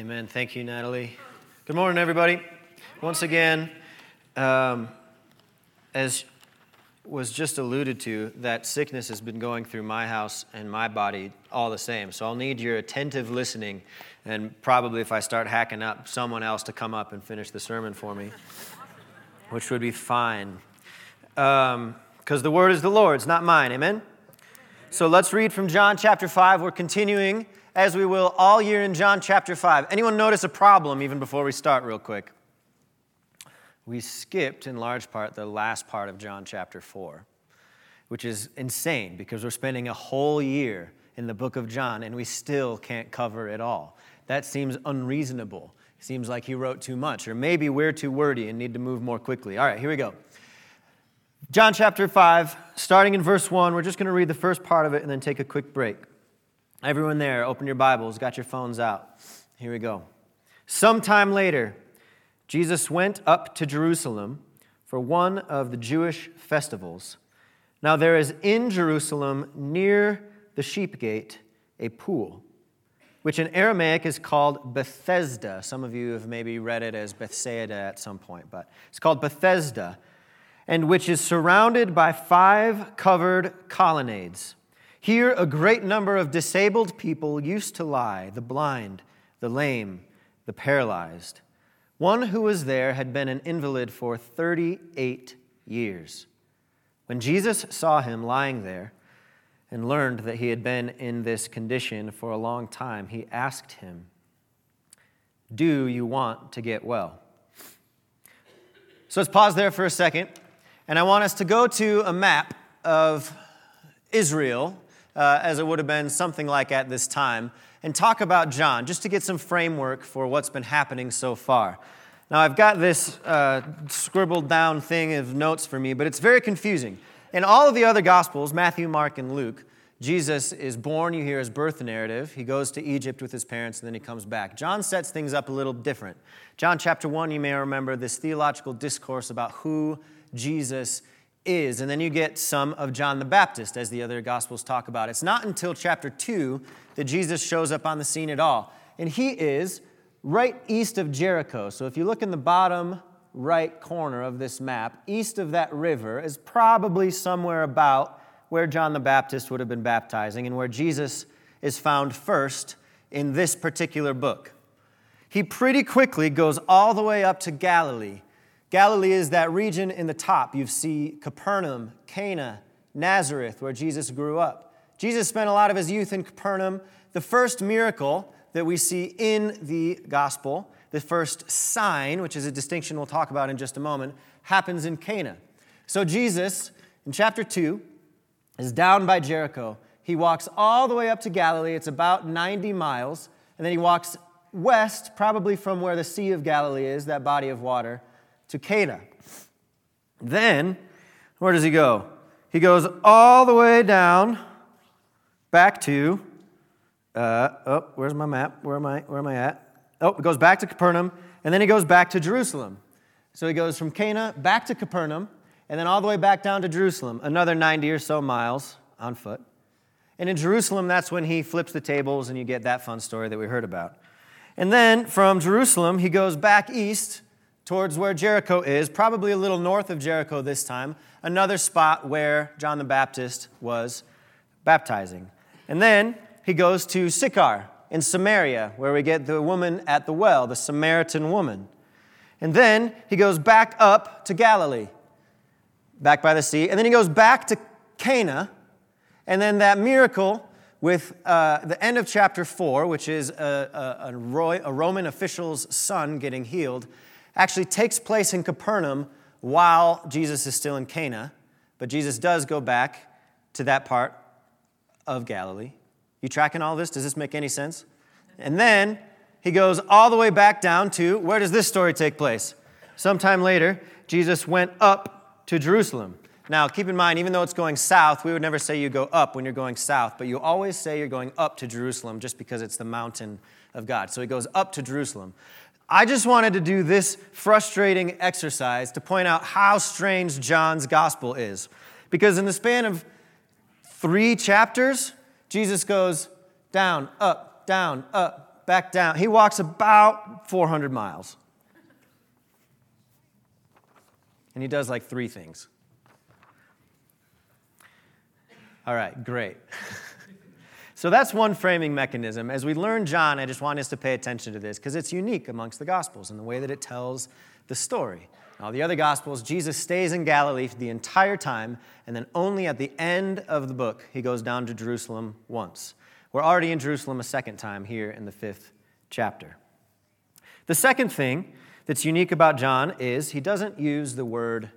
Amen. Thank you, Natalie. Good morning, everybody. Once again, um, as was just alluded to, that sickness has been going through my house and my body all the same. So I'll need your attentive listening, and probably if I start hacking up, someone else to come up and finish the sermon for me, which would be fine. Because um, the word is the Lord's, not mine. Amen? So let's read from John chapter 5. We're continuing, as we will all year in John chapter 5. Anyone notice a problem even before we start, real quick? We skipped, in large part, the last part of John chapter 4, which is insane because we're spending a whole year in the book of John and we still can't cover it all. That seems unreasonable. Seems like he wrote too much, or maybe we're too wordy and need to move more quickly. All right, here we go. John chapter 5, starting in verse 1, we're just going to read the first part of it and then take a quick break. Everyone there, open your Bibles, got your phones out. Here we go. Sometime later, Jesus went up to Jerusalem for one of the Jewish festivals. Now, there is in Jerusalem, near the sheep gate, a pool, which in Aramaic is called Bethesda. Some of you have maybe read it as Bethsaida at some point, but it's called Bethesda and which is surrounded by five covered colonnades. Here, a great number of disabled people used to lie the blind, the lame, the paralyzed. One who was there had been an invalid for 38 years. When Jesus saw him lying there and learned that he had been in this condition for a long time, he asked him, Do you want to get well? So let's pause there for a second. And I want us to go to a map of Israel, uh, as it would have been something like at this time, and talk about John, just to get some framework for what's been happening so far. Now, I've got this uh, scribbled down thing of notes for me, but it's very confusing. In all of the other Gospels, Matthew, Mark, and Luke, Jesus is born, you hear his birth narrative. He goes to Egypt with his parents, and then he comes back. John sets things up a little different. John chapter 1, you may remember this theological discourse about who Jesus is. And then you get some of John the Baptist, as the other Gospels talk about. It's not until chapter 2 that Jesus shows up on the scene at all. And he is right east of Jericho. So if you look in the bottom right corner of this map, east of that river is probably somewhere about where John the Baptist would have been baptizing and where Jesus is found first in this particular book. He pretty quickly goes all the way up to Galilee Galilee is that region in the top. You see Capernaum, Cana, Nazareth, where Jesus grew up. Jesus spent a lot of his youth in Capernaum. The first miracle that we see in the gospel, the first sign, which is a distinction we'll talk about in just a moment, happens in Cana. So Jesus, in chapter 2, is down by Jericho. He walks all the way up to Galilee. It's about 90 miles. And then he walks west, probably from where the Sea of Galilee is, that body of water, to Cana. Then, where does he go? He goes all the way down back to, uh, oh, where's my map? Where am I? Where am I at? Oh, it goes back to Capernaum, and then he goes back to Jerusalem. So he goes from Cana back to Capernaum, and then all the way back down to Jerusalem, another 90 or so miles on foot. And in Jerusalem, that's when he flips the tables, and you get that fun story that we heard about. And then from Jerusalem, he goes back east towards where Jericho is, probably a little north of Jericho this time, another spot where John the Baptist was baptizing. And then he goes to Sychar in Samaria, where we get the woman at the well, the Samaritan woman. And then he goes back up to Galilee, back by the sea. And then he goes back to Cana. And then that miracle with uh, the end of chapter 4, which is a, a, a, Roman official's son getting healed, actually takes place in Capernaum while Jesus is still in Cana, but Jesus does go back to that part of Galilee. You tracking all this? Does this make any sense? And then he goes all the way back down to where does this story take place? Sometime later, Jesus went up to Jerusalem. Now, keep in mind, even though it's going south, we would never say you go up when you're going south, but you always say you're going up to Jerusalem just because it's the mountain of God. So he goes up to Jerusalem. I just wanted to do this frustrating exercise to point out how strange John's gospel is. Because in the span of three chapters, Jesus goes down, up, down, up, back down. He walks about 400 miles. And he does like three things. All right, great. so that's one framing mechanism. As we learn John, I just want us to pay attention to this because it's unique amongst the Gospels in the way that it tells the story. Now, the other Gospels, Jesus stays in Galilee the entire time, and then only at the end of the book, he goes down to Jerusalem once. We're already in Jerusalem a second time here in the fifth chapter. The second thing that's unique about John is he doesn't use the word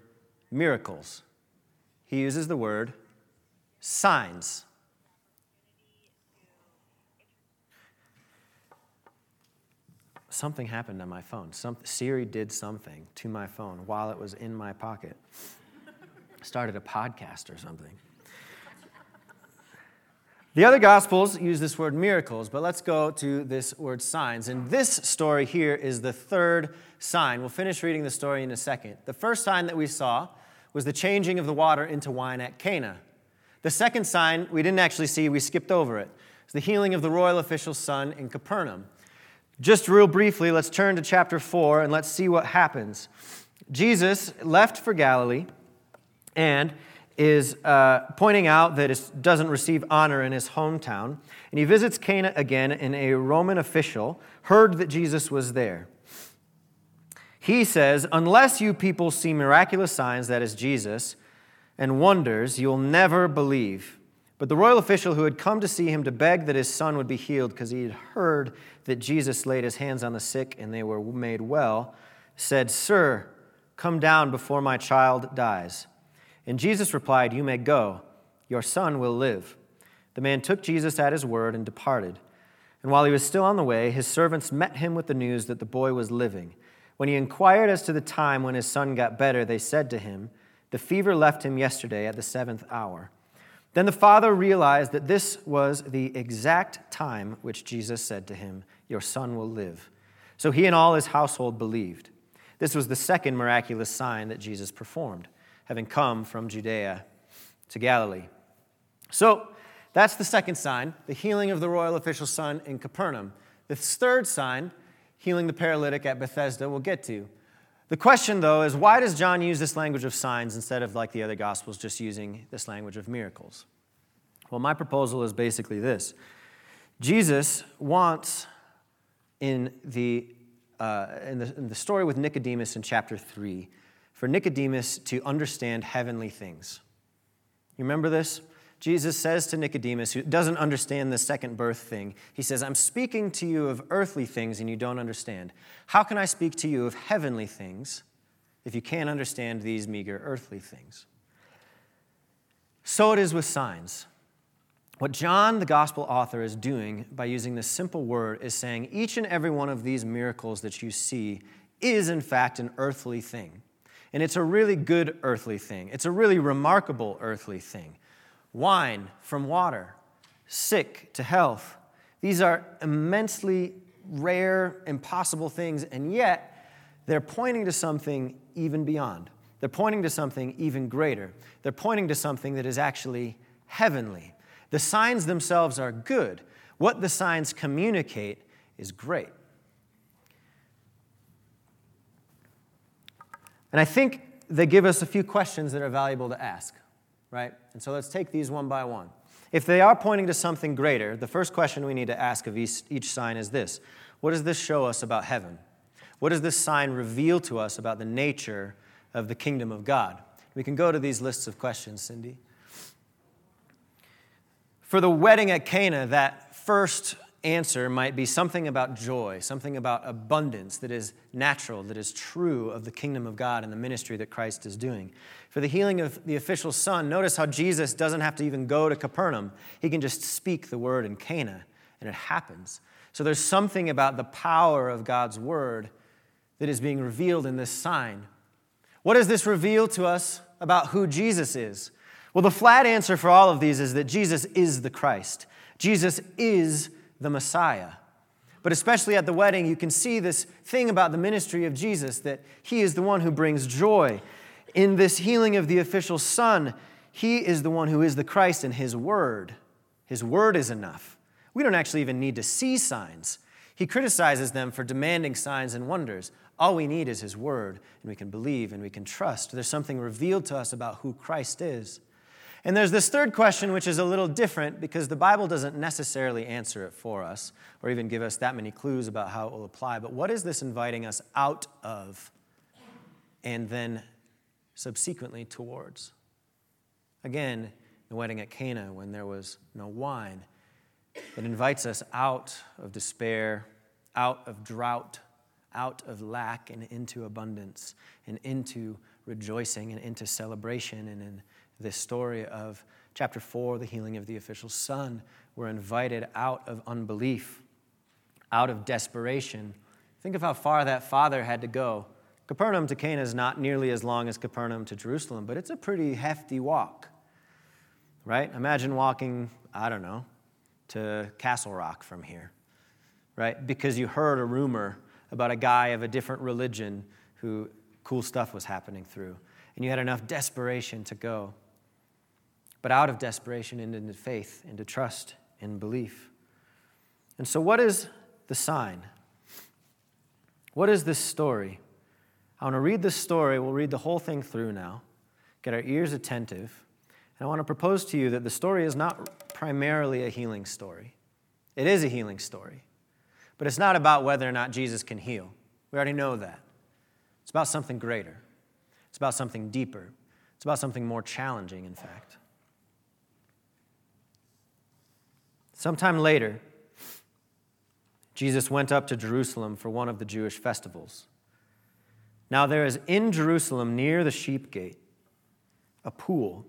miracles, he uses the word signs. Something happened on my phone. Some, Siri did something to my phone while it was in my pocket. Started a podcast or something. The other Gospels use this word miracles, but let's go to this word signs. And this story here is the third sign. We'll finish reading the story in a second. The first sign that we saw was the changing of the water into wine at Cana. The second sign we didn't actually see, we skipped over it. It's the healing of the royal official's son in Capernaum. Just real briefly, let's turn to chapter 4 and let's see what happens. Jesus left for Galilee and is uh, pointing out that it doesn't receive honor in his hometown. And he visits Cana again, and a Roman official heard that Jesus was there. He says, Unless you people see miraculous signs, that is Jesus, and wonders, you'll never believe. But the royal official who had come to see him to beg that his son would be healed, because he had heard that Jesus laid his hands on the sick and they were made well, said, Sir, come down before my child dies. And Jesus replied, You may go. Your son will live. The man took Jesus at his word and departed. And while he was still on the way, his servants met him with the news that the boy was living. When he inquired as to the time when his son got better, they said to him, The fever left him yesterday at the seventh hour. Then the father realized that this was the exact time which Jesus said to him, Your son will live. So he and all his household believed. This was the second miraculous sign that Jesus performed having come from Judea to Galilee. So that's the second sign, the healing of the royal official's son in Capernaum. The third sign, healing the paralytic at Bethesda, we'll get to. The question, though, is why does John use this language of signs instead of, like the other Gospels, just using this language of miracles? Well, my proposal is basically this Jesus wants, in the, uh, in the, in the story with Nicodemus in chapter 3, for Nicodemus to understand heavenly things. You remember this? Jesus says to Nicodemus, who doesn't understand the second birth thing, he says, I'm speaking to you of earthly things and you don't understand. How can I speak to you of heavenly things if you can't understand these meager earthly things? So it is with signs. What John, the gospel author, is doing by using this simple word is saying each and every one of these miracles that you see is, in fact, an earthly thing. And it's a really good earthly thing. It's a really remarkable earthly thing. Wine from water, sick to health. These are immensely rare, impossible things, and yet they're pointing to something even beyond. They're pointing to something even greater. They're pointing to something that is actually heavenly. The signs themselves are good. What the signs communicate is great. And I think they give us a few questions that are valuable to ask, right? And so let's take these one by one. If they are pointing to something greater, the first question we need to ask of each, each sign is this What does this show us about heaven? What does this sign reveal to us about the nature of the kingdom of God? We can go to these lists of questions, Cindy. For the wedding at Cana, that first answer might be something about joy, something about abundance that is natural, that is true of the kingdom of God and the ministry that Christ is doing. For the healing of the official son, notice how Jesus doesn't have to even go to Capernaum. He can just speak the word in Cana, and it happens. So there's something about the power of God's word that is being revealed in this sign. What does this reveal to us about who Jesus is? Well, the flat answer for all of these is that Jesus is the Christ. Jesus is the Messiah. But especially at the wedding, you can see this thing about the ministry of Jesus that he is the one who brings joy. In this healing of the official son, he is the one who is the Christ, and his word, his word is enough. We don't actually even need to see signs. He criticizes them for demanding signs and wonders. All we need is His word, and we can believe and we can trust. There's something revealed to us about who Christ is. And there's this third question, which is a little different because the Bible doesn't necessarily answer it for us or even give us that many clues about how it will apply. But what is this inviting us out of and then subsequently towards? Again, the wedding at Cana when there was no wine. It invites us out of despair, out of drought, out of lack, and into abundance, and into rejoicing, and into celebration. And in this story of chapter 4, the healing of the official son, we're invited out of unbelief, out of desperation. Think of how far that father had to go. Capernaum to Cana is not nearly as long as Capernaum to Jerusalem, but it's a pretty hefty walk, right? Imagine walking, I don't know, to Castle Rock from here, right? Because you heard a rumor about a guy of a different religion who cool stuff was happening through, and you had enough desperation to go. But out of desperation, and into faith, into trust, and belief. And so, what is the sign? What is this story? I want to read this story. We'll read the whole thing through now, get our ears attentive. And I want to propose to you that the story is not primarily a healing story. It is a healing story, but it's not about whether or not Jesus can heal. We already know that. It's about something greater, it's about something deeper, it's about something more challenging, in fact. Sometime later, Jesus went up to Jerusalem for one of the Jewish festivals. Now, there is in Jerusalem near the sheep gate a pool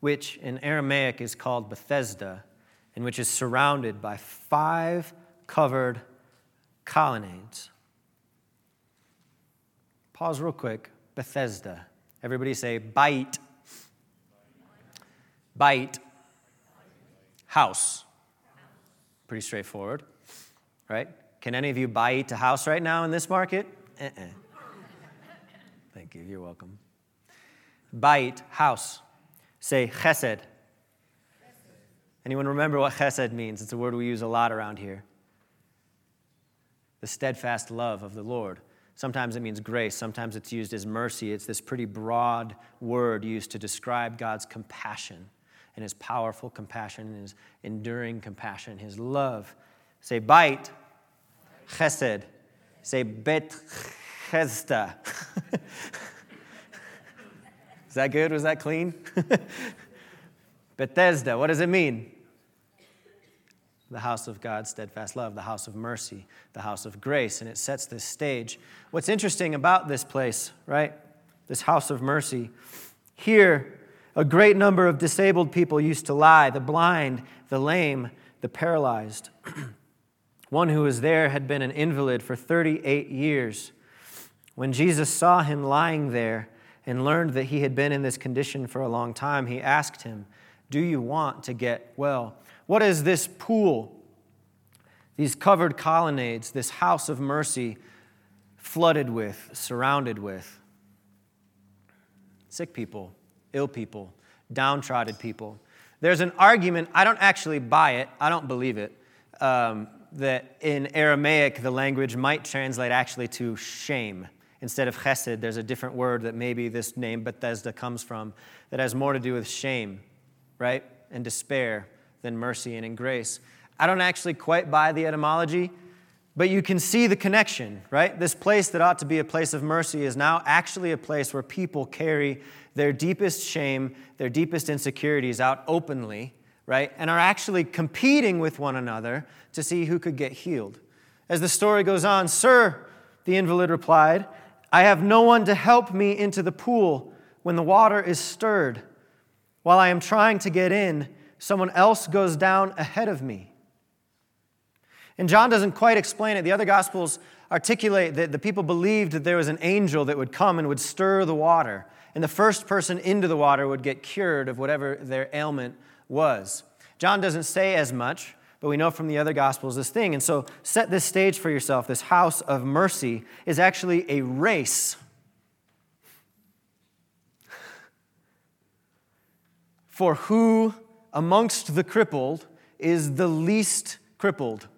which in Aramaic is called Bethesda, and which is surrounded by five covered colonnades. Pause real quick. Bethesda. Everybody say bite. Bite. House. Pretty straightforward, right? Can any of you bite a house right now in this market? Uh-uh. Thank you. You're welcome. Bite, house. Say chesed. Anyone remember what chesed means? It's a word we use a lot around here. The steadfast love of the Lord. Sometimes it means grace, sometimes it's used as mercy. It's this pretty broad word used to describe God's compassion and his powerful compassion and his enduring compassion, his love. Say bite, chesed. Say bet chesda. Is that good? Was that clean? Bethesda, what does it mean? The house of God's steadfast love, the house of mercy, the house of grace, and it sets this stage. What's interesting about this place, right? This house of mercy. Here, a great number of disabled people used to lie the blind, the lame, the paralyzed. One who was there had been an invalid for 38 years. When Jesus saw him lying there, and learned that he had been in this condition for a long time, he asked him, Do you want to get well? What is this pool, these covered colonnades, this house of mercy flooded with, surrounded with? Sick people, ill people, downtrodden people. There's an argument, I don't actually buy it, I don't believe it, um, that in Aramaic the language might translate actually to shame Instead of chesed, there's a different word that maybe this name Bethesda comes from that has more to do with shame, right? And despair than mercy and in grace. I don't actually quite buy the etymology, but you can see the connection, right? This place that ought to be a place of mercy is now actually a place where people carry their deepest shame, their deepest insecurities out openly, right? And are actually competing with one another to see who could get healed. As the story goes on, Sir, the invalid replied, I have no one to help me into the pool when the water is stirred. While I am trying to get in, someone else goes down ahead of me. And John doesn't quite explain it. The other Gospels articulate that the people believed that there was an angel that would come and would stir the water, and the first person into the water would get cured of whatever their ailment was. John doesn't say as much, but we know from the other gospels this thing. And so set this stage for yourself. This house of mercy is actually a race. For who amongst the crippled is the least crippled?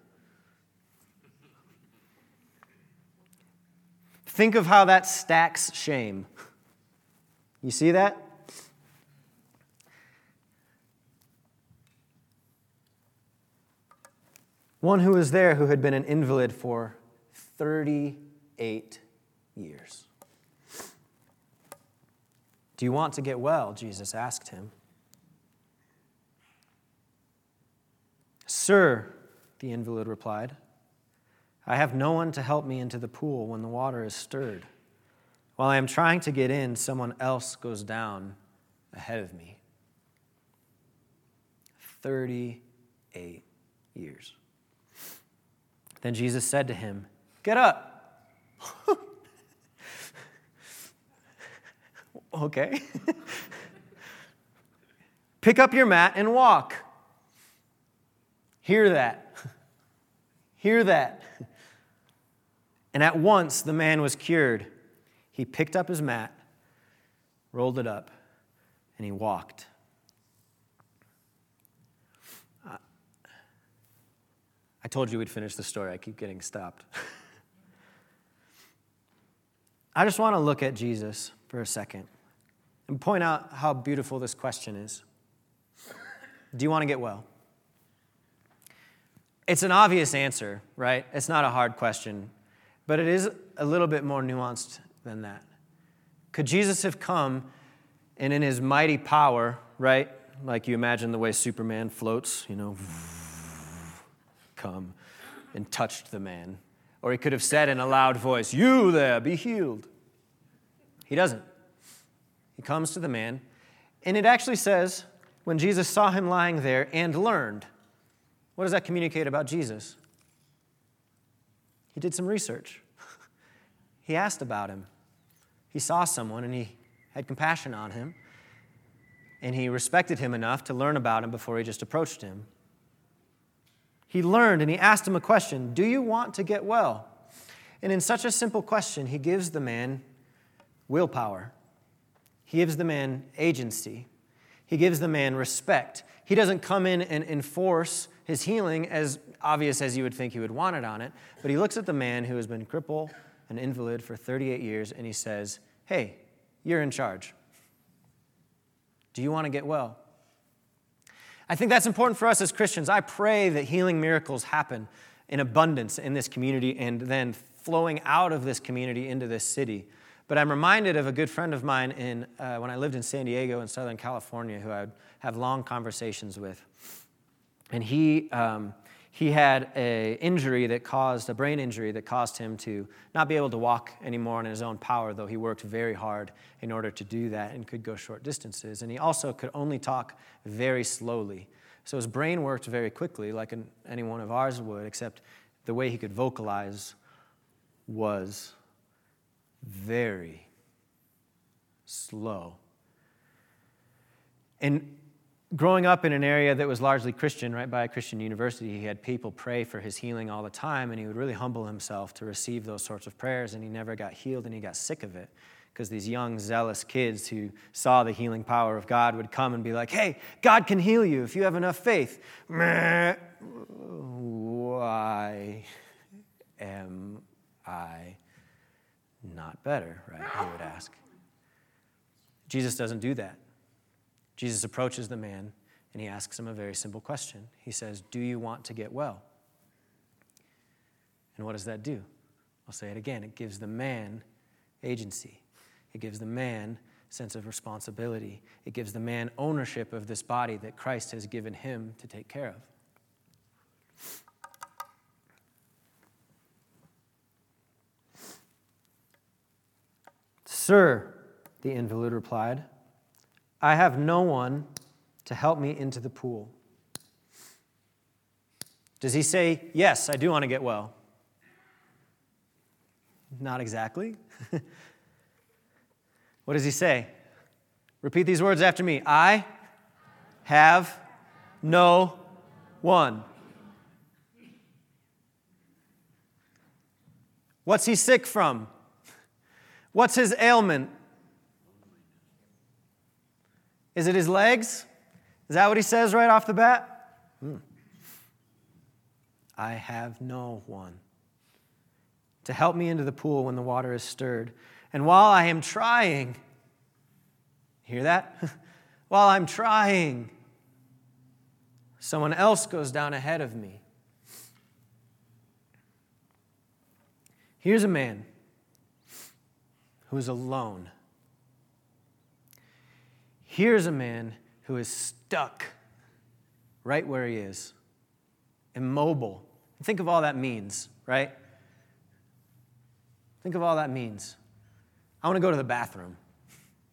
Think of how that stacks shame. You see that? One who was there who had been an invalid for 38 years. Do you want to get well? Jesus asked him. Sir, the invalid replied, I have no one to help me into the pool when the water is stirred. While I am trying to get in, someone else goes down ahead of me. 38 years. Then Jesus said to him, Get up. okay. Pick up your mat and walk. Hear that. Hear that. And at once the man was cured. He picked up his mat, rolled it up, and he walked. I told you we'd finish the story. I keep getting stopped. I just want to look at Jesus for a second and point out how beautiful this question is. Do you want to get well? It's an obvious answer, right? It's not a hard question, but it is a little bit more nuanced than that. Could Jesus have come and in his mighty power, right? Like you imagine the way Superman floats, you know, come and touched the man. Or he could have said in a loud voice, You there, be healed. He doesn't. He comes to the man, and it actually says, when Jesus saw him lying there and learned, what does that communicate about Jesus? He did some research. He asked about him. He saw someone and he had compassion on him. And he respected him enough to learn about him before he just approached him. He learned and he asked him a question Do you want to get well? And in such a simple question, he gives the man willpower, he gives the man agency, he gives the man respect. He doesn't come in and enforce his healing as obvious as you would think he would want it on it, but he looks at the man who has been crippled, an invalid for 38 years, and he says, Hey, you're in charge. Do you want to get well? I think that's important for us as Christians. I pray that healing miracles happen in abundance in this community and then flowing out of this community into this city. But I'm reminded of a good friend of mine in, uh, when I lived in San Diego in Southern California who I would have long conversations with. And he, um, he had an injury that caused, a brain injury that caused him to not be able to walk anymore on his own power, though he worked very hard in order to do that and could go short distances. And he also could only talk very slowly. So his brain worked very quickly, like an, any one of ours would, except the way he could vocalize was very slow. And growing up in an area that was largely Christian, right by a Christian university, he had people pray for his healing all the time, and he would really humble himself to receive those sorts of prayers, and he never got healed, and he got sick of it. Because these young, zealous kids who saw the healing power of God would come and be like, hey, God can heal you if you have enough faith. Why am I not better, right? He would ask. Jesus doesn't do that. Jesus approaches the man and he asks him a very simple question. He says, Do you want to get well? And what does that do? I'll say it again. It gives the man agency, it gives the man sense of responsibility, it gives the man ownership of this body that Christ has given him to take care of. Sir, the invalid replied, I have no one to help me into the pool. Does he say, Yes, I do want to get well? Not exactly. what does he say? Repeat these words after me I have no one. What's he sick from? What's his ailment? Is it his legs? Is that what he says right off the bat? Hmm. I have no one. to help me into the pool when the water is stirred. And while I am trying, hear that? while I'm trying, someone else goes down ahead of me. Here's a man who is alone. Here's a man who is stuck right where he is, immobile. Think of all that means, right? Think of all that means. I want to go to the bathroom.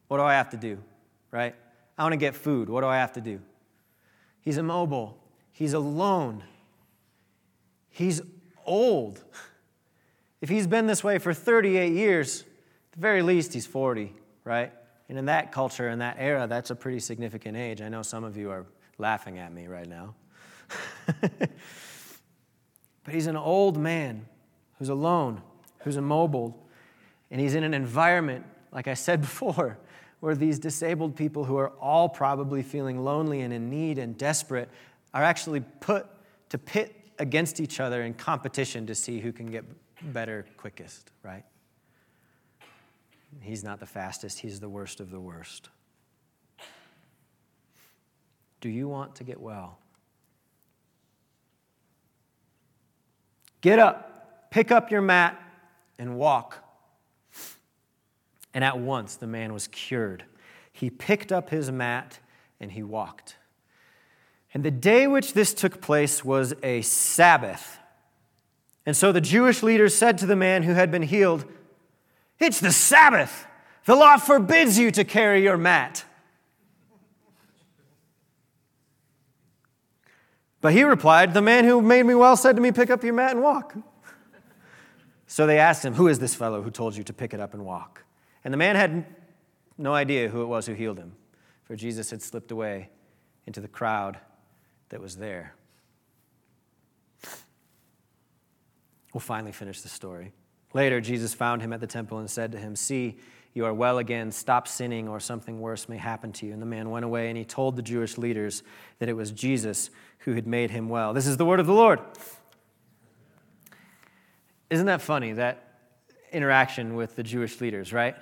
What do I have to do, right? I want to get food. What do I have to do? He's immobile. He's alone. He's old. If he's been this way for 38 years, at the very least, he's 40, right? And in that culture, in that era, that's a pretty significant age. I know some of you are laughing at me right now. but he's an old man who's alone, who's immobile, and he's in an environment, like I said before, where these disabled people who are all probably feeling lonely and in need and desperate are actually put to pit against each other in competition to see who can get better quickest, right? He's not the fastest, he's the worst of the worst. Do you want to get well? Get up, pick up your mat, and walk. And at once the man was cured. He picked up his mat and he walked. And the day which this took place was a Sabbath. And so the Jewish leaders said to the man who had been healed, It's the Sabbath. The law forbids you to carry your mat. But he replied, The man who made me well said to me, Pick up your mat and walk. So they asked him, Who is this fellow who told you to pick it up and walk? And the man had no idea who it was who healed him, for Jesus had slipped away into the crowd that was there. We'll finally finish the story. Later, Jesus found him at the temple and said to him, See, you are well again. Stop sinning, or something worse may happen to you. And the man went away, and he told the Jewish leaders that it was Jesus who had made him well. This is the word of the Lord. Isn't that funny, that interaction with the Jewish leaders, right?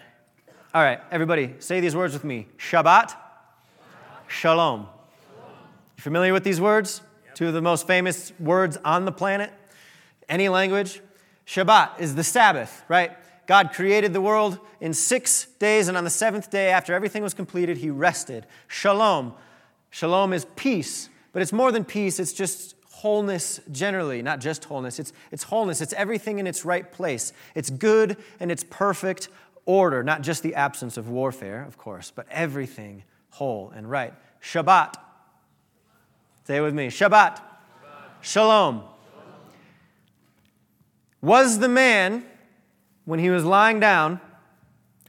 All right, everybody, say these words with me Shabbat. Shalom. You familiar with these words? Two of the most famous words on the planet, any language. Shabbat is the Sabbath, right? God created the world in six days, and on the seventh day, after everything was completed, he rested. Shalom. Shalom is peace, but it's more than peace, it's just wholeness generally, not just wholeness. It's, it's wholeness, it's everything in its right place. It's good and it's perfect order, not just the absence of warfare, of course, but everything whole and right. Shabbat. Say it with me Shabbat. Shabbat. Shalom. Shalom. Was the man when he was lying down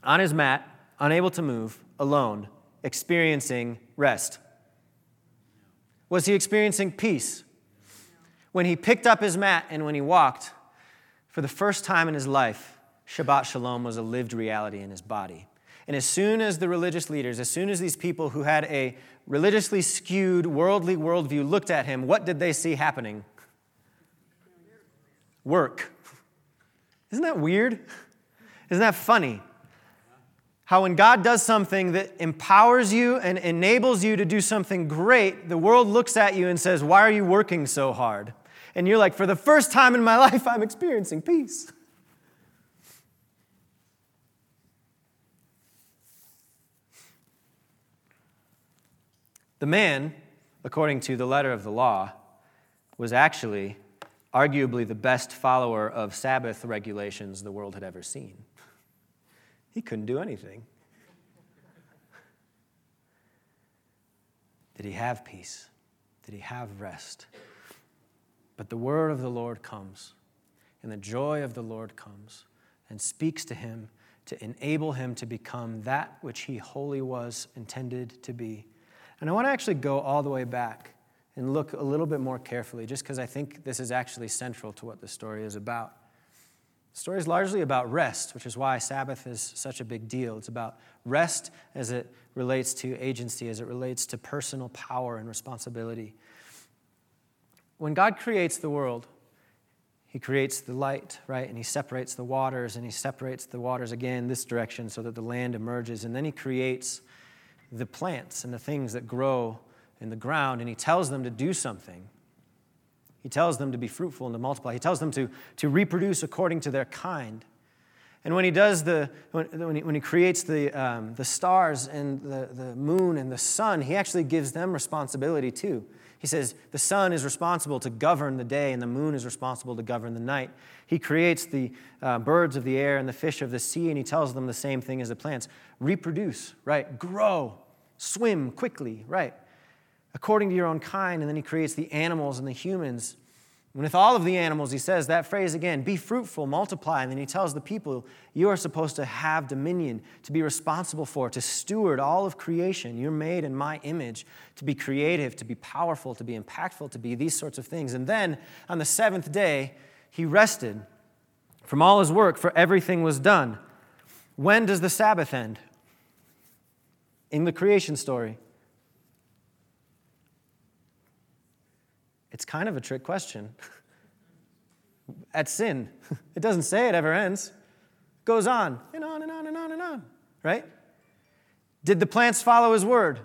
on his mat, unable to move, alone, experiencing rest? Was he experiencing peace? When he picked up his mat and when he walked, for the first time in his life, Shabbat Shalom was a lived reality in his body. And as soon as the religious leaders, as soon as these people who had a religiously skewed, worldly worldview looked at him, what did they see happening? Work. Isn't that weird? Isn't that funny? How when God does something that empowers you and enables you to do something great, the world looks at you and says, Why are you working so hard? And you're like, For the first time in my life, I'm experiencing peace. The man, according to the letter of the law, was actually arguably the best follower of Sabbath regulations the world had ever seen. He couldn't do anything. Did he have peace? Did he have rest? But the word of the Lord comes, and the joy of the Lord comes and speaks to him to enable him to become that which he wholly was intended to be. And I want to actually go all the way back and look a little bit more carefully, just because I think this is actually central to what the story is about. The story is largely about rest, which is why Sabbath is such a big deal. It's about rest as it relates to agency, as it relates to personal power and responsibility. When God creates the world, He creates the light, right? And he separates the waters, and he separates the waters again this direction so that the land emerges. And then he creates the plants and the things that grow in the ground, and he tells them to do something. He tells them to be fruitful and to multiply. He tells them to, to reproduce according to their kind. And when he does the, when, he, when he creates the, um, the stars and the, the moon and the sun, he actually gives them responsibility too. He says the sun is responsible to govern the day and the moon is responsible to govern the night. He creates the uh, birds of the air and the fish of the sea, and he tells them the same thing as the plants reproduce, right? Grow, swim quickly, right? According to your own kind. And then he creates the animals and the humans and with all of the animals, he says that phrase again be fruitful, multiply. And then he tells the people, you are supposed to have dominion, to be responsible for, to steward all of creation. You're made in my image, to be creative, to be powerful, to be impactful, to be these sorts of things. And then on the seventh day, he rested from all his work, for everything was done. When does the Sabbath end? In the creation story. It's kind of a trick question. At sin, it doesn't say it ever ends. It goes on and on and on and on and on, right? Did the plants follow his word?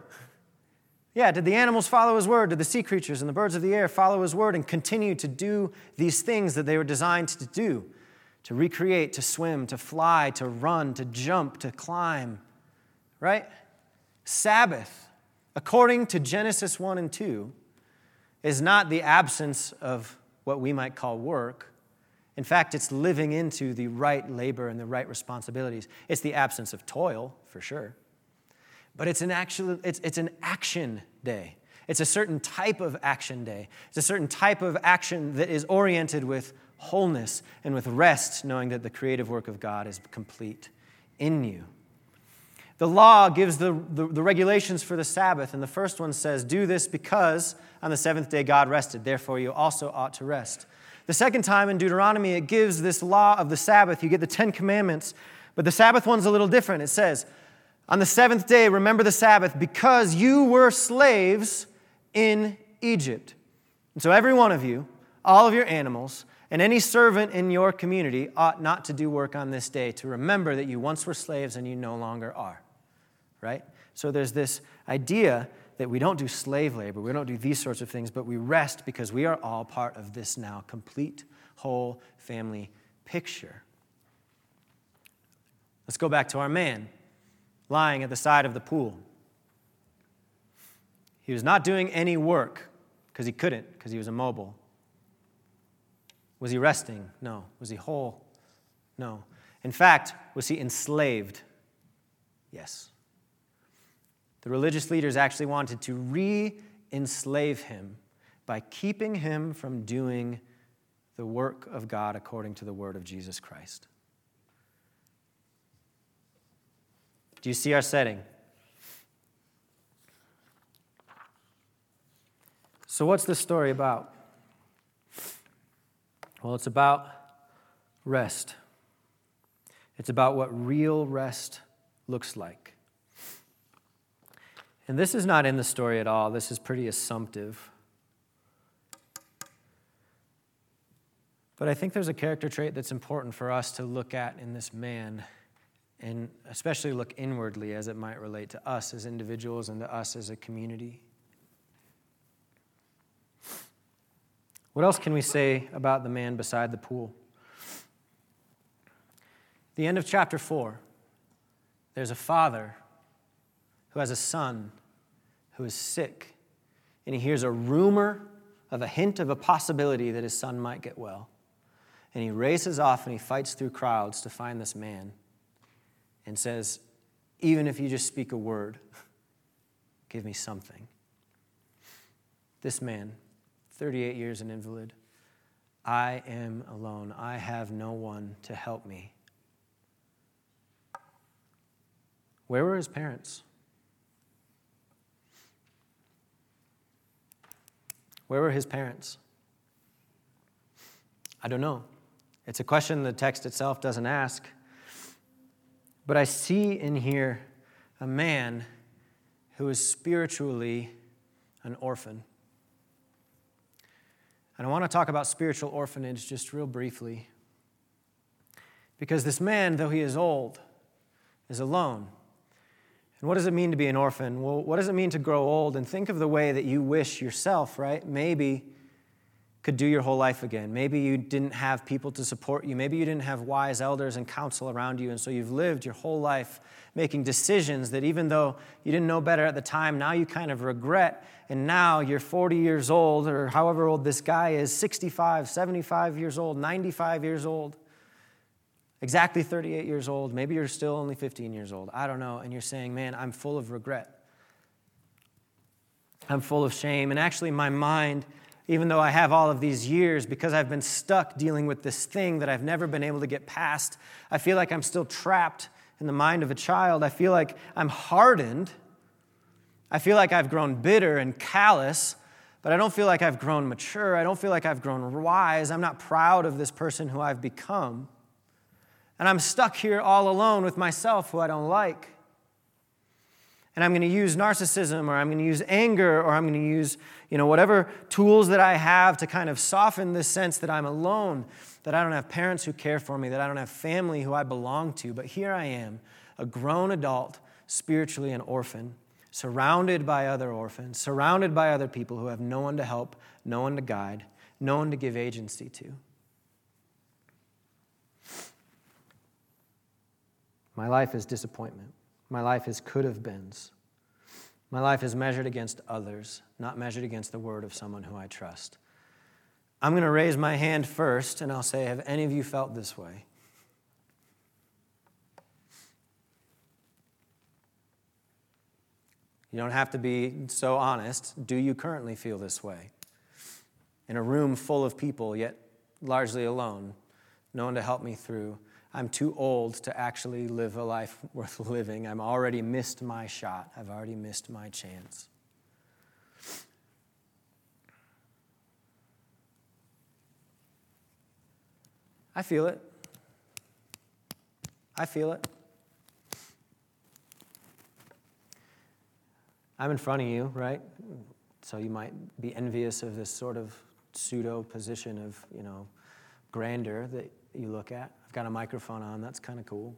Yeah, did the animals follow his word? Did the sea creatures and the birds of the air follow his word and continue to do these things that they were designed to do? To recreate, to swim, to fly, to run, to jump, to climb, right? Sabbath, according to Genesis 1 and 2, is not the absence of what we might call work. In fact, it's living into the right labor and the right responsibilities. It's the absence of toil, for sure. But it's an, actual, it's, it's an action day. It's a certain type of action day. It's a certain type of action that is oriented with wholeness and with rest, knowing that the creative work of God is complete in you. The law gives the, the, the, regulations for the Sabbath, and the first one says, Do this because on the seventh day God rested, therefore you also ought to rest. The second time in Deuteronomy, it gives this law of the Sabbath. You get the Ten Commandments, but the Sabbath one's a little different. It says, On the seventh day, remember the Sabbath because you were slaves in Egypt. And so every one of you, all of your animals, and any servant in your community ought not to do work on this day to remember that you once were slaves and you no longer are right? So there's this idea that we don't do slave labor, we don't do these sorts of things, but we rest because we are all part of this now complete, whole family picture. Let's go back to our man lying at the side of the pool. He was not doing any work because he couldn't, because he was immobile. Was he resting? No. Was he whole? No. In fact, was he enslaved? Yes. The religious leaders actually wanted to re enslave him by keeping him from doing the work of God according to the word of Jesus Christ. Do you see our setting? So, what's this story about? Well, it's about rest. It's about what real rest looks like. And this is not in the story at all, this is pretty assumptive. But I think there's a character trait that's important for us to look at in this man, and especially look inwardly as it might relate to us as individuals and to us as a community. What else can we say about the man beside the pool? The end of chapter 4, there's a father who has a son who is sick, and he hears a rumor of a hint of a possibility that his son might get well. And he races off and he fights through crowds to find this man and says, Even if you just speak a word, give me something. This man, 38 years an invalid, I am alone. I have no one to help me. Where were his parents? Where were his parents? I don't know. It's a question the text itself doesn't ask. But I see in here a man who is spiritually an orphan. And I want to talk about spiritual orphanage just real briefly. Because this man, though he is old, is alone. And what does it mean to be an orphan? Well, what does it mean to grow old? And think of the way that you wish yourself, right? Maybe could do your whole life again. Maybe you didn't have people to support you. Maybe you didn't have wise elders and counsel around you. And so you've lived your whole life making decisions that even though you didn't know better at the time, now you kind of regret. And now you're 40 years old, or however old this guy is 65, 75 years old, 95 years old, exactly 38 years old. Maybe you're still only 15 years old. I don't know. And you're saying, man, I'm full of regret. I'm full of shame. And actually, my mind even though I have all of these years, because I've been stuck dealing with this thing that I've never been able to get past, I feel like I'm still trapped in the mind of a child. I feel like I'm hardened. I feel like I've grown bitter and callous, but I don't feel like I've grown mature. I don't feel like I've grown wise. I'm not proud of this person who I've become. And I'm stuck here all alone with myself who I don't like and I'm going to use narcissism or I'm going to use anger or I'm going to use, you know, whatever tools that I have to kind of soften this sense that I'm alone, that I don't have parents who care for me, that I don't have family who I belong to. But here I am, a grown adult, spiritually an orphan, surrounded by other orphans, surrounded by other people who have no one to help, no one to guide, no one to give agency to. My life is disappointment. My life is could have beens. My life is measured against others, not measured against the word of someone who I trust. I'm going to raise my hand first and I'll say, Have any of you felt this way? You don't have to be so honest. Do you currently feel this way? In a room full of people, yet largely alone, no one to help me through I'm too old to actually live a life worth living. I've already missed my shot, I've already missed my chance. I feel it. I feel it. I'm in front of you, right? So you might be envious of this sort of pseudo position of, you know, grandeur that you look at. Got a microphone on, that's kind of cool.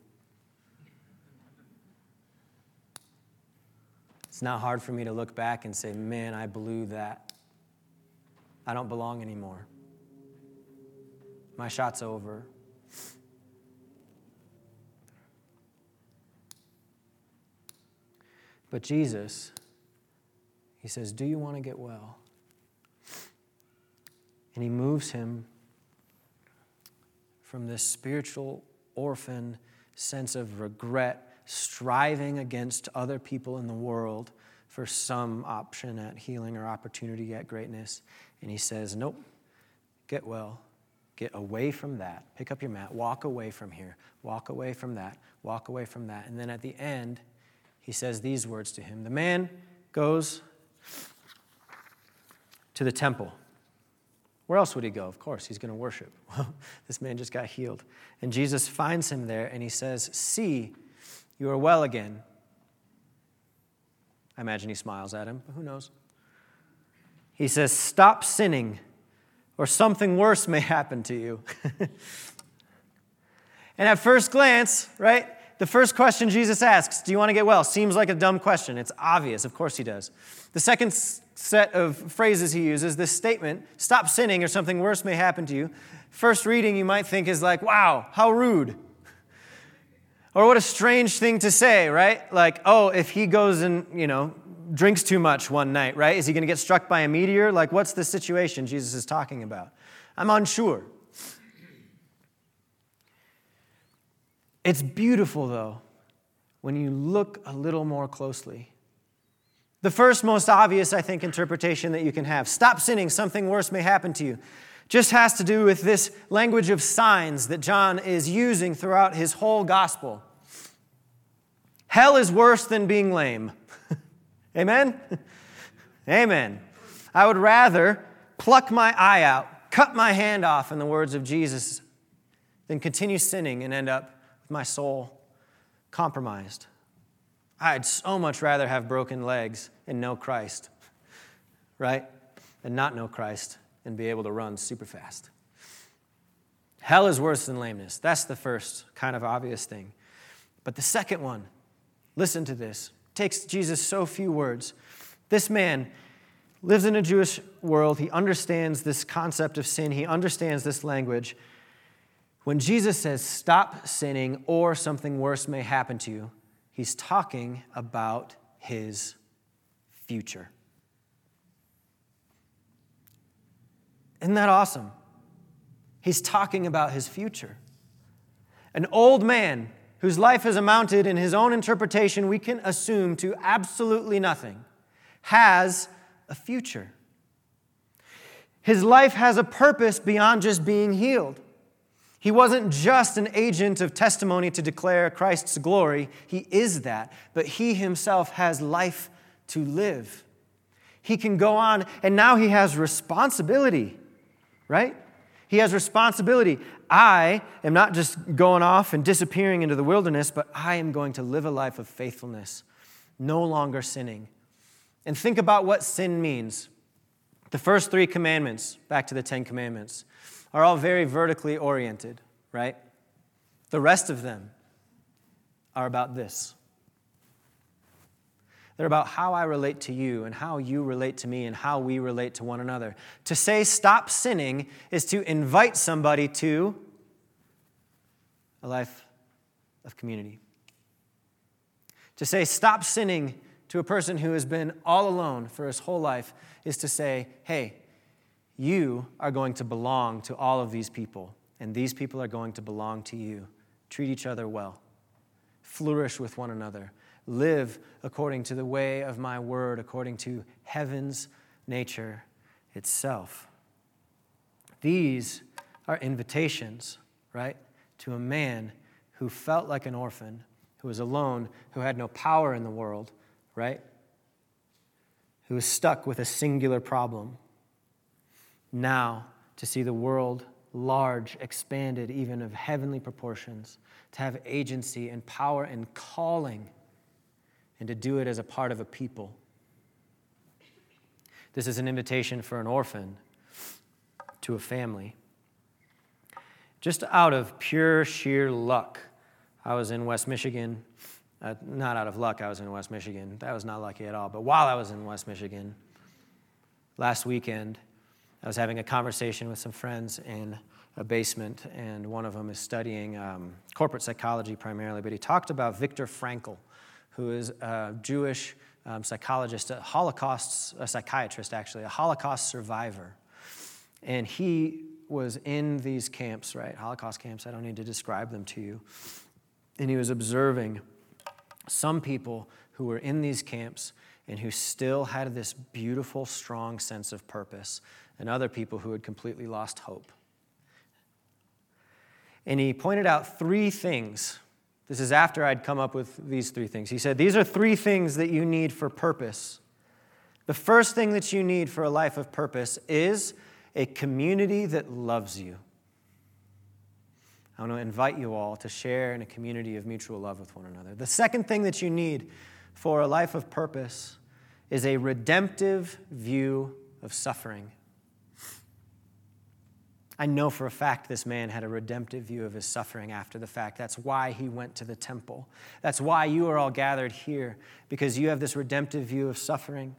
It's not hard for me to look back and say, man, I blew that. I don't belong anymore. My shot's over. But Jesus, he says, Do you want to get well? And he moves him from this spiritual orphan sense of regret, striving against other people in the world for some option at healing or opportunity at greatness. And he says, Nope, get well. Get away from that. Pick up your mat. Walk away from here. Walk away from that. Walk away from that. And then at the end, he says these words to him The man goes to the temple. Where else would he go? Of course, he's going to worship. Well, this man just got healed. And Jesus finds him there and he says, See, you are well again. I imagine he smiles at him, but who knows? He says, Stop sinning, or something worse may happen to you. and at first glance, right, the first question Jesus asks, Do you want to get well? seems like a dumb question. It's obvious. Of course he does. The second set of phrases he uses, this statement, stop sinning or something worse may happen to you, first reading you might think is like, wow, how rude. Or what a strange thing to say, right? Like, oh, if he goes and, you know, drinks too much one night, right? Is he going to get struck by a meteor? Like, what's the situation Jesus is talking about? I'm unsure. It's beautiful, though, when you look a little more closely. The first, most obvious, I think, interpretation that you can have stop sinning, something worse may happen to you just has to do with this language of signs that John is using throughout his whole gospel. Hell is worse than being lame. Amen? Amen. I would rather pluck my eye out, cut my hand off, in the words of Jesus, than continue sinning and end up with my soul compromised. I'd so much rather have broken legs and know Christ, right? And not know Christ and be able to run super fast. Hell is worse than lameness. That's the first kind of obvious thing. But the second one, listen to this, takes Jesus so few words. This man lives in a Jewish world. He understands this concept of sin, he understands this language. When Jesus says, stop sinning or something worse may happen to you, he's talking about his future. Isn't that awesome? He's talking about his future. An old man whose life has amounted, in his own interpretation, we can assume to absolutely nothing, has a future. His life has a purpose beyond just being healed. He wasn't just an agent of testimony to declare Christ's glory, he is that, but he himself has life to live. He can go on, and now he has responsibility, right? He has responsibility. I am not just going off and disappearing into the wilderness, but I am going to live a life of faithfulness, no longer sinning. And think about what sin means. The first three commandments, back to the Ten Commandments, are all very vertically oriented, right? The rest of them are about this they're about how I relate to you and how you relate to me and how we relate to one another. To say stop sinning is to invite somebody to a life of community. To say stop sinning to a person who has been all alone for his whole life is to say, hey, you are going to belong to all of these people, and these people are going to belong to you. Treat each other well, flourish with one another live according to the way of my word, according to heaven's nature itself. These are invitations, right, to a man who felt like an orphan, who was alone, who had no power in the world, right? Who was stuck with a singular problem. Now, to see the world large, expanded, even of heavenly proportions, to have agency and power and calling and to do it as a part of a people. This is an invitation for an orphan to a family. Just out of pure, sheer luck, I was in West Michigan. Uh, not out of luck, I was in West Michigan. That was not lucky at all. But while I was in West Michigan, last weekend, I was having a conversation with some friends in a basement, and one of them is studying um, corporate psychology primarily, but he talked about Viktor Frankl who is a Jewish um, psychologist, a Holocaust, a psychiatrist actually, a Holocaust survivor. And he was in these camps, right? Holocaust camps, I don't need to describe them to you. And he was observing some people who were in these camps and who still had this beautiful, strong sense of purpose, and other people who had completely lost hope. And he pointed out three things this is after I'd come up with these three things. He said, These are three things that you need for purpose. The first thing that you need for a life of purpose is a community that loves you. I want to invite you all to share in a community of mutual love with one another. The second thing that you need for a life of purpose is a redemptive view of suffering. I know for a fact this man had a redemptive view of his suffering after the fact. That's why he went to the temple. That's why you are all gathered here, because you have this redemptive view of suffering.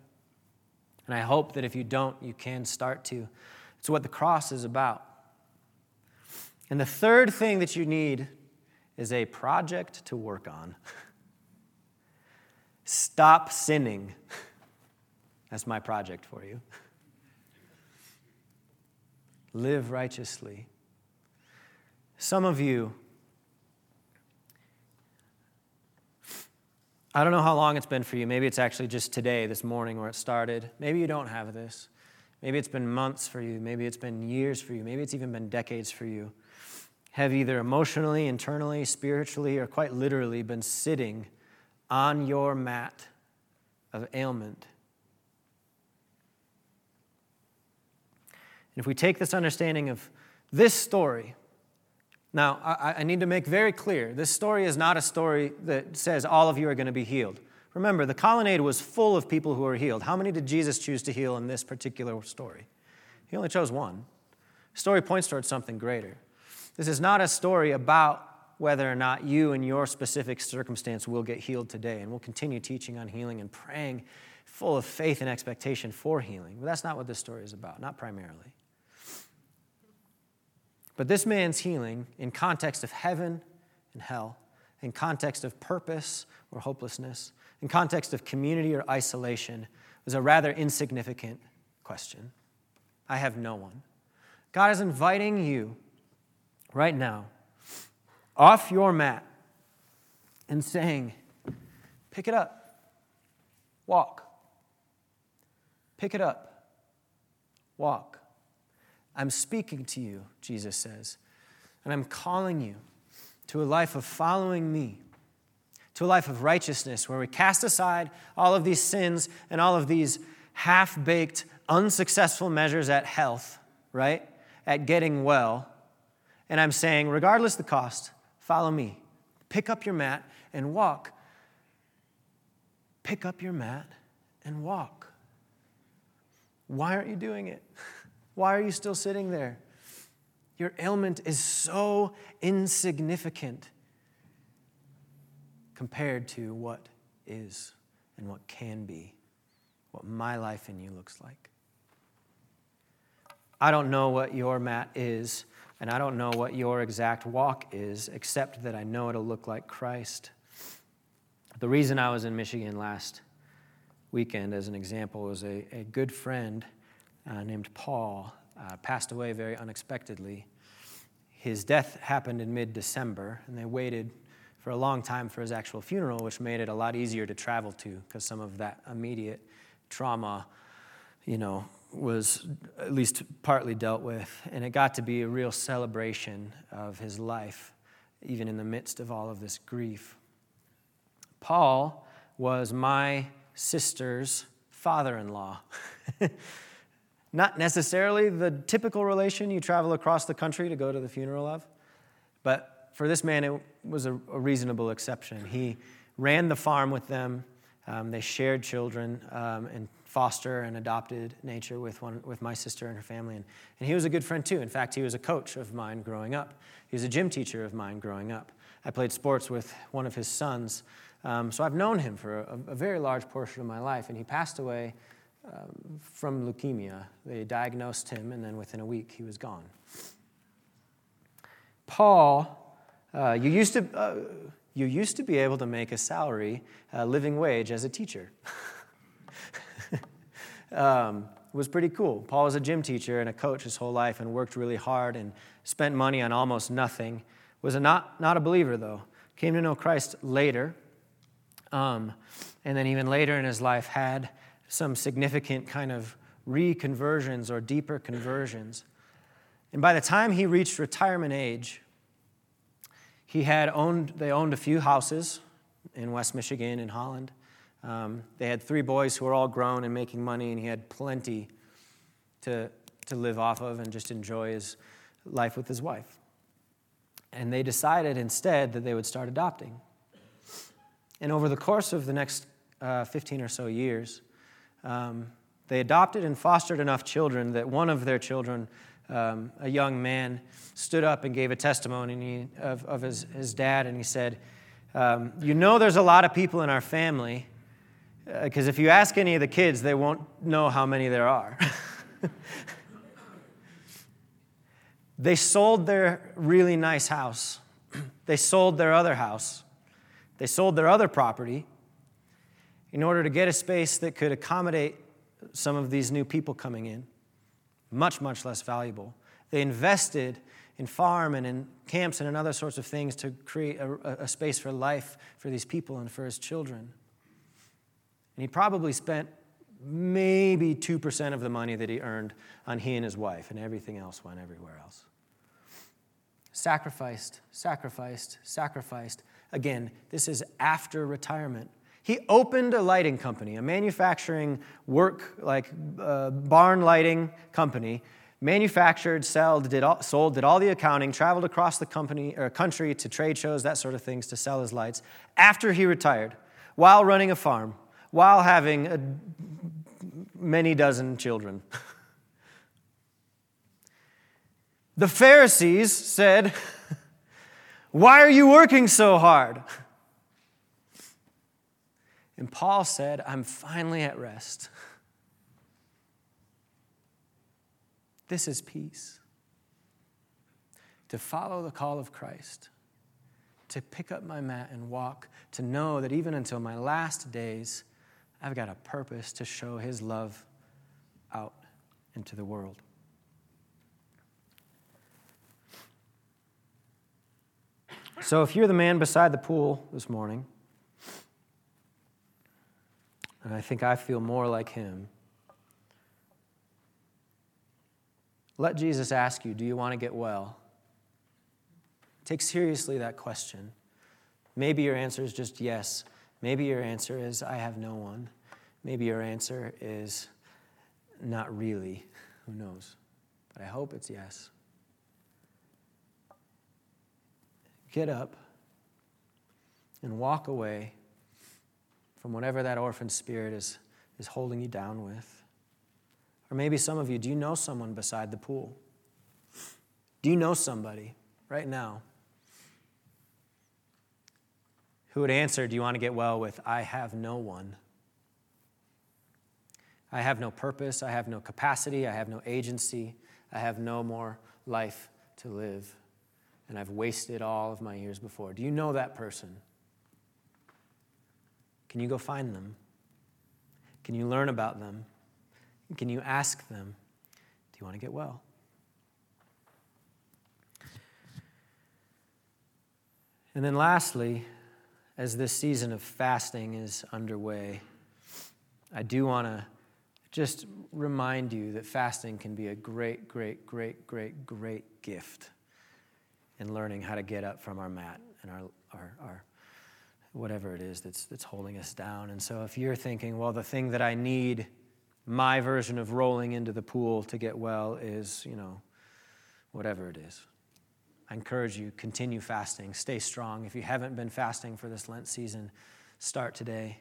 And I hope that if you don't, you can start to. It's what the cross is about. And the third thing that you need is a project to work on. Stop sinning. That's my project for you. Live righteously. Some of you, I don't know how long it's been for you. Maybe it's actually just today, this morning, where it started. Maybe you don't have this. Maybe it's been months for you. Maybe it's been years for you. Maybe it's even been decades for you. Have either emotionally, internally, spiritually, or quite literally been sitting on your mat of ailment And if we take this understanding of this story, now I, I, need to make very clear this story is not a story that says all of you are going to be healed. Remember, the colonnade was full of people who were healed. How many did Jesus choose to heal in this particular story? He only chose one. The story points towards something greater. This is not a story about whether or not you in your specific circumstance will get healed today. And we'll continue teaching on healing and praying full of faith and expectation for healing. But that's not what this story is about, not primarily. But this man's healing, in context of heaven and hell, in context of purpose or hopelessness, in context of community or isolation, was a rather insignificant question. I have no one. God is inviting you right now off your mat and saying, Pick it up, walk. Pick it up, walk. I'm speaking to you, Jesus says, and I'm calling you to a life of following me, to a life of righteousness where we cast aside all of these sins and all of these half baked, unsuccessful measures at health, right? At getting well. And I'm saying, regardless the cost, follow me. Pick up your mat and walk. Pick up your mat and walk. Why aren't you doing it? Why are you still sitting there? Your ailment is so insignificant compared to what is and what can be, what my life in you looks like. I don't know what your mat is, and I don't know what your exact walk is, except that I know it'll look like Christ. The reason I was in Michigan last weekend, as an example, was a, a good friend uh, named Paul uh, passed away very unexpectedly. His death happened in mid December, and they waited for a long time for his actual funeral, which made it a lot easier to travel to because some of that immediate trauma, you know, was at least partly dealt with. And it got to be a real celebration of his life, even in the midst of all of this grief. Paul was my sister's father in law. Not necessarily the typical relation you travel across the country to go to the funeral of, but for this man, it was a, a reasonable exception. He ran the farm with them, um, they shared children um, in foster and adopted nature with, one, with my sister and her family. And, and he was a good friend too. In fact, he was a coach of mine growing up, he was a gym teacher of mine growing up. I played sports with one of his sons. Um, so I've known him for a, a, very large portion of my life, and he passed away from leukemia. They diagnosed him, and then within a week, he was gone. Paul, uh, you, used to, uh, you used to be able to make a salary, a living wage as a teacher. um, was pretty cool. Paul was a gym teacher and a coach his whole life and worked really hard and spent money on almost nothing. Was a not, not a believer, though. Came to know Christ later. Um, and then, even later in his life, had some significant kind of reconversions or deeper conversions. And by the time he reached retirement age, he had owned, they owned a few houses in West Michigan and Holland. Um, they had three boys who were all grown and making money, and he had plenty to, to live off of and just enjoy his life with his wife. And they decided instead that they would start adopting. And over the course of the next uh, 15 or so years, um, they adopted and fostered enough children that one of their children, um, a young man, stood up and gave a testimony of, of his, his dad, and he said, um, You know, there's a lot of people in our family, because uh, if you ask any of the kids, they won't know how many there are. they sold their really nice house, they sold their other house, they sold their other property in order to get a space that could accommodate some of these new people coming in. Much, much less valuable. They invested in farm and in camps and in other sorts of things to create a, a space for life for these people and for his children. And he probably spent maybe 2% of the money that he earned on he and his wife, and everything else went everywhere else. Sacrificed, sacrificed, sacrificed. Again, this is after retirement. He opened a lighting company, a manufacturing work, like uh, barn lighting company, manufactured, sold did, all, sold, did all the accounting, traveled across the company, or country to trade shows, that sort of things, to sell his lights after he retired, while running a farm, while having a, many dozen children. The Pharisees said, Why are you working so hard? And Paul said, I'm finally at rest. This is peace. To follow the call of Christ, to pick up my mat and walk, to know that even until my last days, I've got a purpose to show his love out into the world. So, if you're the man beside the pool this morning, and I think I feel more like him, let Jesus ask you, Do you want to get well? Take seriously that question. Maybe your answer is just yes. Maybe your answer is, I have no one. Maybe your answer is, not really. Who knows? But I hope it's yes. Get up and walk away from whatever that orphan spirit is, is holding you down with. Or maybe some of you, do you know someone beside the pool? Do you know somebody right now who would answer, Do you want to get well with, I have no one? I have no purpose, I have no capacity, I have no agency, I have no more life to live, and I've wasted all of my years before. Do you know that person? Can you go find them? Can you learn about them? Can you ask them, Do you want to get well? And then, lastly, as this season of fasting is underway, I do want to just remind you that fasting can be a great, great, great, great, great gift in learning how to get up from our mat and our, our, our whatever it is that's, that's holding us down. And so if you're thinking, well, the thing that I need, my version of rolling into the pool to get well is, you know, whatever it is. I encourage you, continue fasting, stay strong. If you haven't been fasting for this Lent season, start today,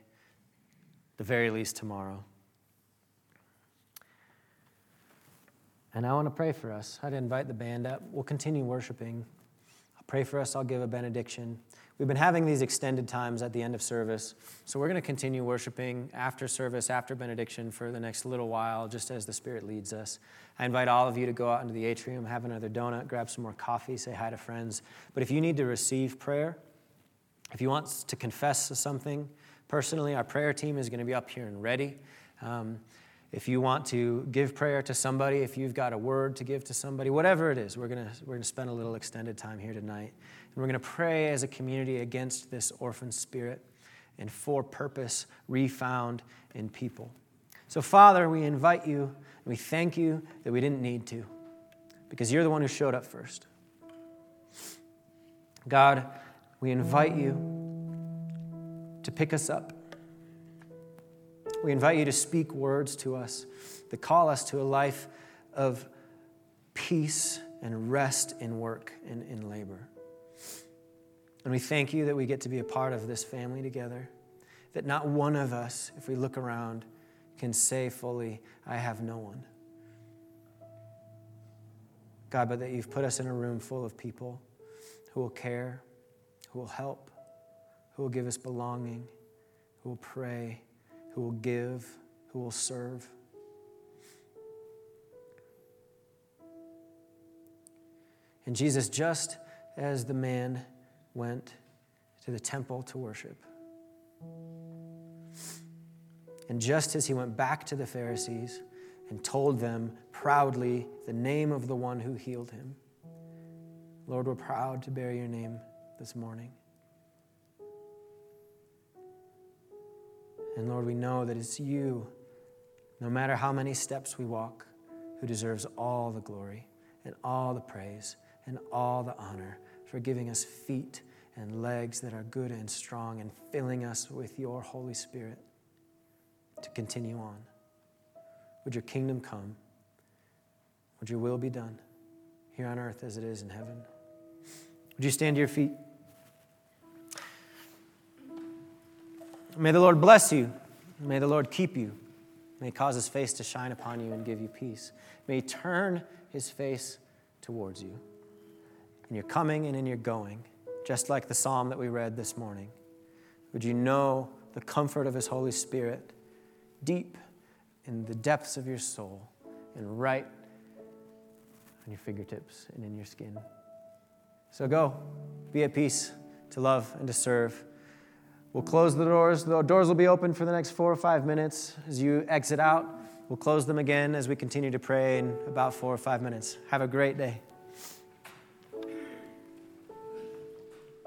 the very least tomorrow. And I want to pray for us. I'd invite the band up. We'll continue worshiping. I'll pray for us. I'll give a benediction. We've been having these extended times at the end of service. So we're going to continue worshiping after service, after benediction for the next little while, just as the Spirit leads us. I invite all of you to go out into the atrium, have another donut, grab some more coffee, say hi to friends. But if you need to receive prayer, if you want to confess something personally, our prayer team is going to be up here and ready. Um, if you want to give prayer to somebody, if you've got a word to give to somebody, whatever it is, we're going to, we're going to spend a little extended time here tonight. And we're going to pray as a community against this orphan spirit and for purpose refound in people. So, Father, we invite you and we thank you that we didn't need to because you're the one who showed up first. God, we invite you to pick us up we invite you to speak words to us that call us to a life of peace and rest in work and in labor. And we thank you that we get to be a part of this family together, that not one of us, if we look around, can say fully, I have no one. God, but that you've put us in a room full of people who will care, who will help, who will give us belonging, who will pray, who will give, who will serve. And Jesus, just as the man went to the temple to worship, and just as he went back to the Pharisees and told them proudly the name of the one who healed him, Lord, we're proud to bear your name this morning. And Lord, we know that it's you, no matter how many steps we walk, who deserves all the glory and all the praise and all the honor for giving us feet and legs that are good and strong and filling us with your Holy Spirit to continue on. Would your kingdom come? Would your will be done here on earth as it is in heaven? Would you stand to your feet? May the Lord bless you. May the Lord keep you. May he cause his face to shine upon you and give you peace. May he turn his face towards you. In your coming and in your going, just like the psalm that we read this morning. Would you know the comfort of His Holy Spirit deep in the depths of your soul and right on your fingertips and in your skin? So go, be at peace to love and to serve. We'll close the doors. The doors will be open for the next four or five minutes. As you exit out, we'll close them again as we continue to pray in about four or five minutes. Have a great day.